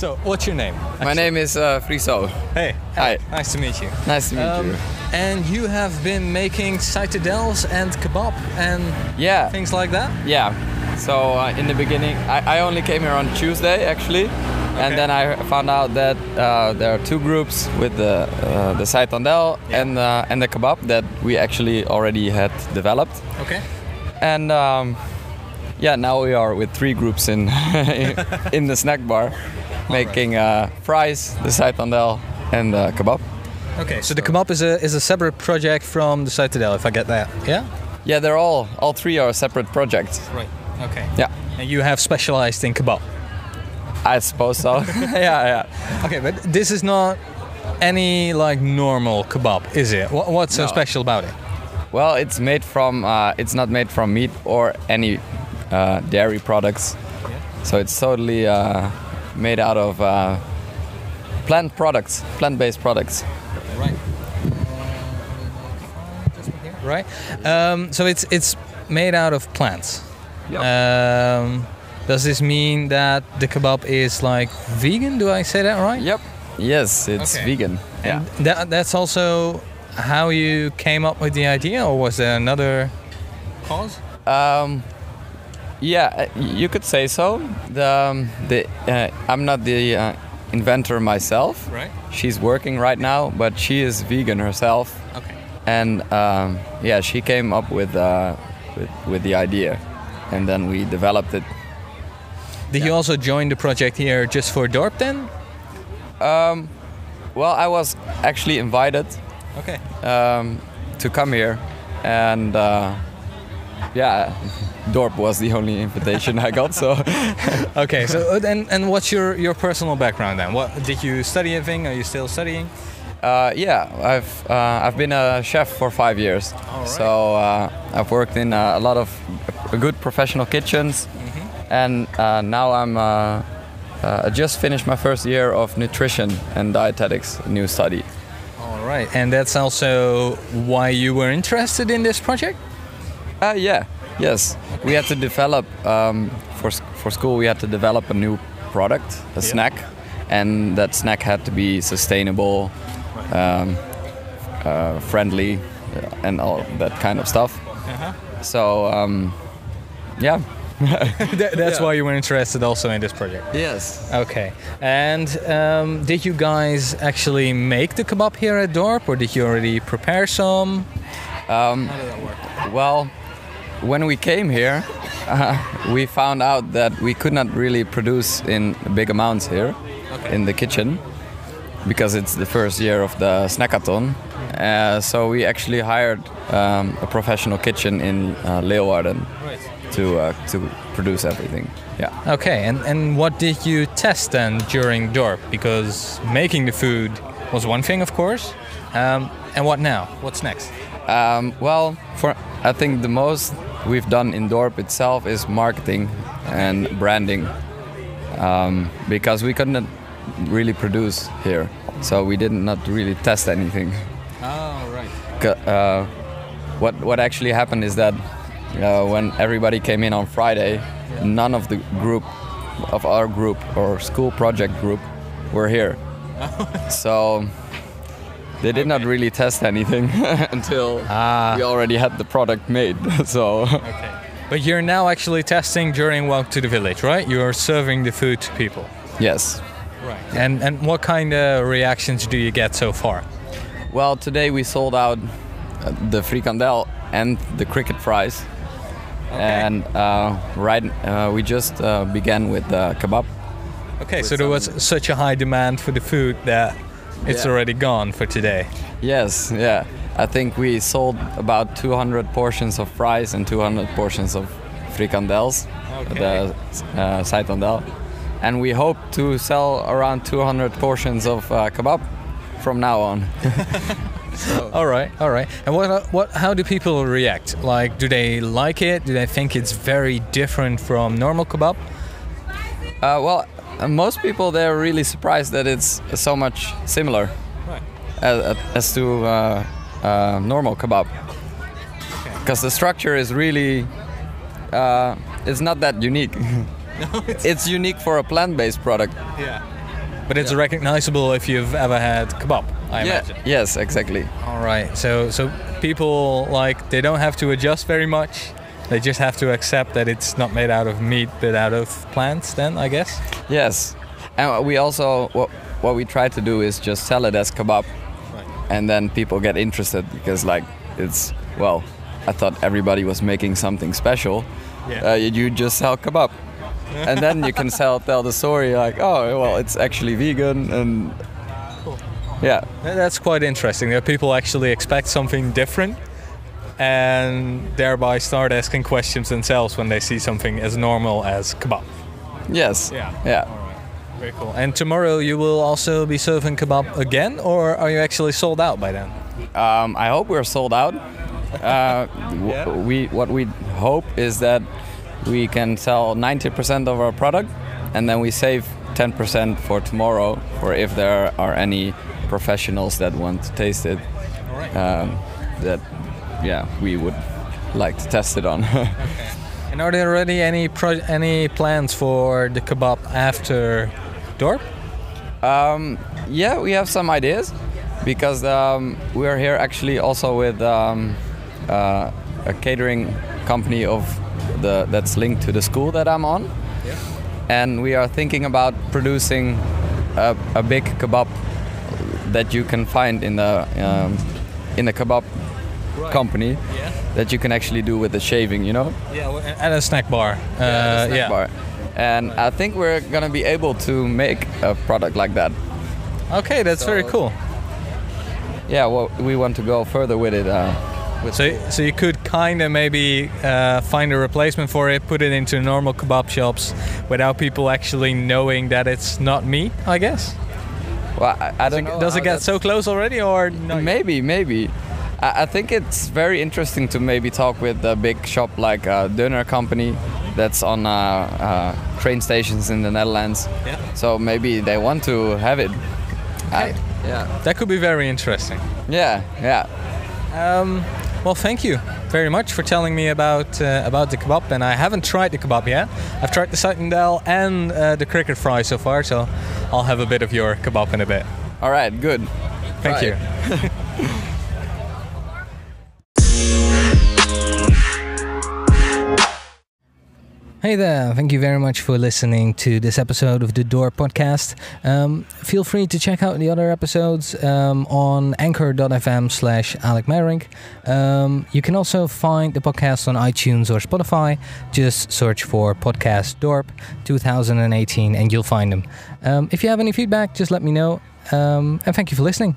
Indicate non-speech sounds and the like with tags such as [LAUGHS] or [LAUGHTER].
So, what's your name? My name is uh, Friso. Hey. Hi. Nice to meet you. Nice to meet Um, you. And you have been making citadels and kebab and Yeah, things like that? yeah. So uh, in the beginning, I, I only came here on Tuesday actually, Okay. and then I found out that uh, there are two groups with the uh, the Saitondel and uh, and the kebab that we actually already had developed, Okay. and um, yeah, now we are with three groups in [LAUGHS] in the snack bar, making uh, fries, the Saitondel, and the kebab. Okay, so the kebab is a is a separate project from the citadel, if I get that. Yeah? Yeah, they're all all three are separate projects. Right. Okay. Yeah. And you have specialized in kebab. I suppose so. [LAUGHS] yeah, yeah. Okay, but this is not any like normal kebab, is it? What, what's so No. special about it? Well, it's made from. Uh, it's not made from meat or any uh, dairy products. Yeah. So it's totally uh, made out of uh, plant products, plant-based products. Right. Right. Um, so it's it's made out of plants. Um, does this mean that the kebab is like vegan? Do I say that right? Yep. Yes, it's Okay. vegan. Yeah. That, that's also how you came up with the idea, or was there another cause? Um, yeah, uh, you could say so. The, um, the uh, I'm not the uh, inventor myself. Right. She's working right now, but she is vegan herself. Okay. and um, yeah, she came up with, uh, with with the idea, and then we developed it. Did you also join the project here just for Dorp then? Well, I was actually invited Okay. um, to come here, and uh, yeah, Dorp was the only invitation I got. So [LAUGHS] Okay. So uh, and and what's your your personal background then? What did you study anything? Are you still studying? uh, yeah, I've uh, I've been a chef for five years. Right. So uh, I've worked in uh, a lot of good professional kitchens, Mm-hmm. and uh, now I'm. Uh, uh, I just finished my first year of nutrition and dietetics, new study. All right. And that's also why you were interested in this project? Uh, yeah, yes. We had to develop um, for for school. We had to develop a new product, a snack, and that snack had to be sustainable, um, uh, friendly, uh, and all that kind of stuff. So um, yeah. [LAUGHS] That, that's why you were interested also in this project. Yes. Okay. And um, did you guys actually make the kebab here at Dorp, or did you already prepare some? How did that work? Well, when we came here, [LAUGHS] uh, we found out that we could not really produce in big amounts here in the kitchen because it's the first year of the snackathon. Uh, so we actually hired um, a professional kitchen in uh, Leeuwarden to uh, to produce everything. Yeah. Okay. And and what did you test then during Dorp? Because making the food was one thing, of course. Um, and what now? What's next? Um, well, for I think the most we've done in Dorp itself is marketing and branding, um, because we couldn't really produce here, so we did not really test anything. Oh, right. Uh, what what actually happened is that uh, when everybody came in on Friday, none of the group of our group or school project group were here, [LAUGHS] so. They did not really test anything [LAUGHS] until Ah. we already had the product made. [LAUGHS] so Okay. But you're now actually testing during Walk to the Village, right? You're serving the food to people. yes. Right. And and what kind of reactions do you get so far? Well, today we sold out uh, the frikandel and the cricket fries, and uh, right uh, we just uh, began with the kebab. Okay, so there was such a high demand for the food that it's Yeah. already gone for today. Yes, yeah. I think we sold about 200 portions of fries and 200 portions of frikandels, Okay. the uh, and we hope to sell around 200 portions of uh, kebab from now on. [LAUGHS] [LAUGHS] All right, all right. And what what how do people react? Like do they like it? Do they think it's very different from normal kebab? Uh, well, uh, most people they're really surprised that it's so much similar Right. as, as to uh, uh, normal kebab. Because the structure is really, uh, it's not that unique. [LAUGHS] it's unique for a plant-based product. Yeah. but it's Yeah. recognizable if you've ever had kebab. I yeah. imagine. Yes, exactly. All right. So so people like they don't have to adjust very much. They just have to accept that it's not made out of meat but out of plants. Then I guess. Yes, and we also what what we try to do is just sell it as kebab, and then people get interested because like it's well, I thought everybody was making something special. Yeah. Uh, you you just sell kebab, and then you can sell [LAUGHS] tell the story like oh well it's actually vegan and yeah That's quite interesting. That people actually expect something different, and thereby start asking questions themselves when they see something as normal as kebab. yes Yeah. yeah. Very cool. And tomorrow you will also be serving kebab again, or are you actually sold out by then? Um, I hope we're sold out. [LAUGHS] Uh, w- Yeah. We what we hope is that we can sell 90% of our product, and then we save 10% for tomorrow, for if there are any professionals that want to taste it. Um, that yeah, we would like to test it on. [LAUGHS] And are there already any pro- any plans for the kebab after Dorp? Um, yeah, we have some ideas because um, we are here actually also with um, uh, a catering company of the that's linked to the school that I'm on, and we are thinking about producing a, a big kebab that you can find in the um, in a kebab company Yeah. that you can actually do with the shaving, you know. Yeah, at a snack bar. Uh, Yeah, the snack yeah. bar. And I think we're gonna be able to make a product like that. Okay, that's very cool. Yeah, well, we want to go further with it. Uh, with So, so you could kind of maybe uh, find a replacement for it, put it into normal kebab shops, without people actually knowing that it's not meat. I guess. well, I, I don't know. Does it get so close already, or no? Maybe, maybe. I, I think it's very interesting to maybe talk with a big shop like a Döner company that's on uh, uh, train stations in the Netherlands. Yeah. So maybe they want to have it. I- yeah. That could be very interesting. Yeah, yeah. Um, well, thank you very much for telling me about uh, about the kebab. And I haven't tried the kebab yet. I've tried the Seitendal and uh, the cricket fry so far, so I'll have a bit of your kebab in a bit. All right, good. Thank Try you. [LAUGHS] Hey there, thank you very much for listening to this episode of the Dorp Podcast. Um, feel free to check out the other episodes um, on anchor.fm slash Alec Merink. Um, you can also find the podcast on iTunes or Spotify. Just search for Podcast Dorp 2018 and you'll find them. Um, if you have any feedback, just let me know. Um, and thank you for listening.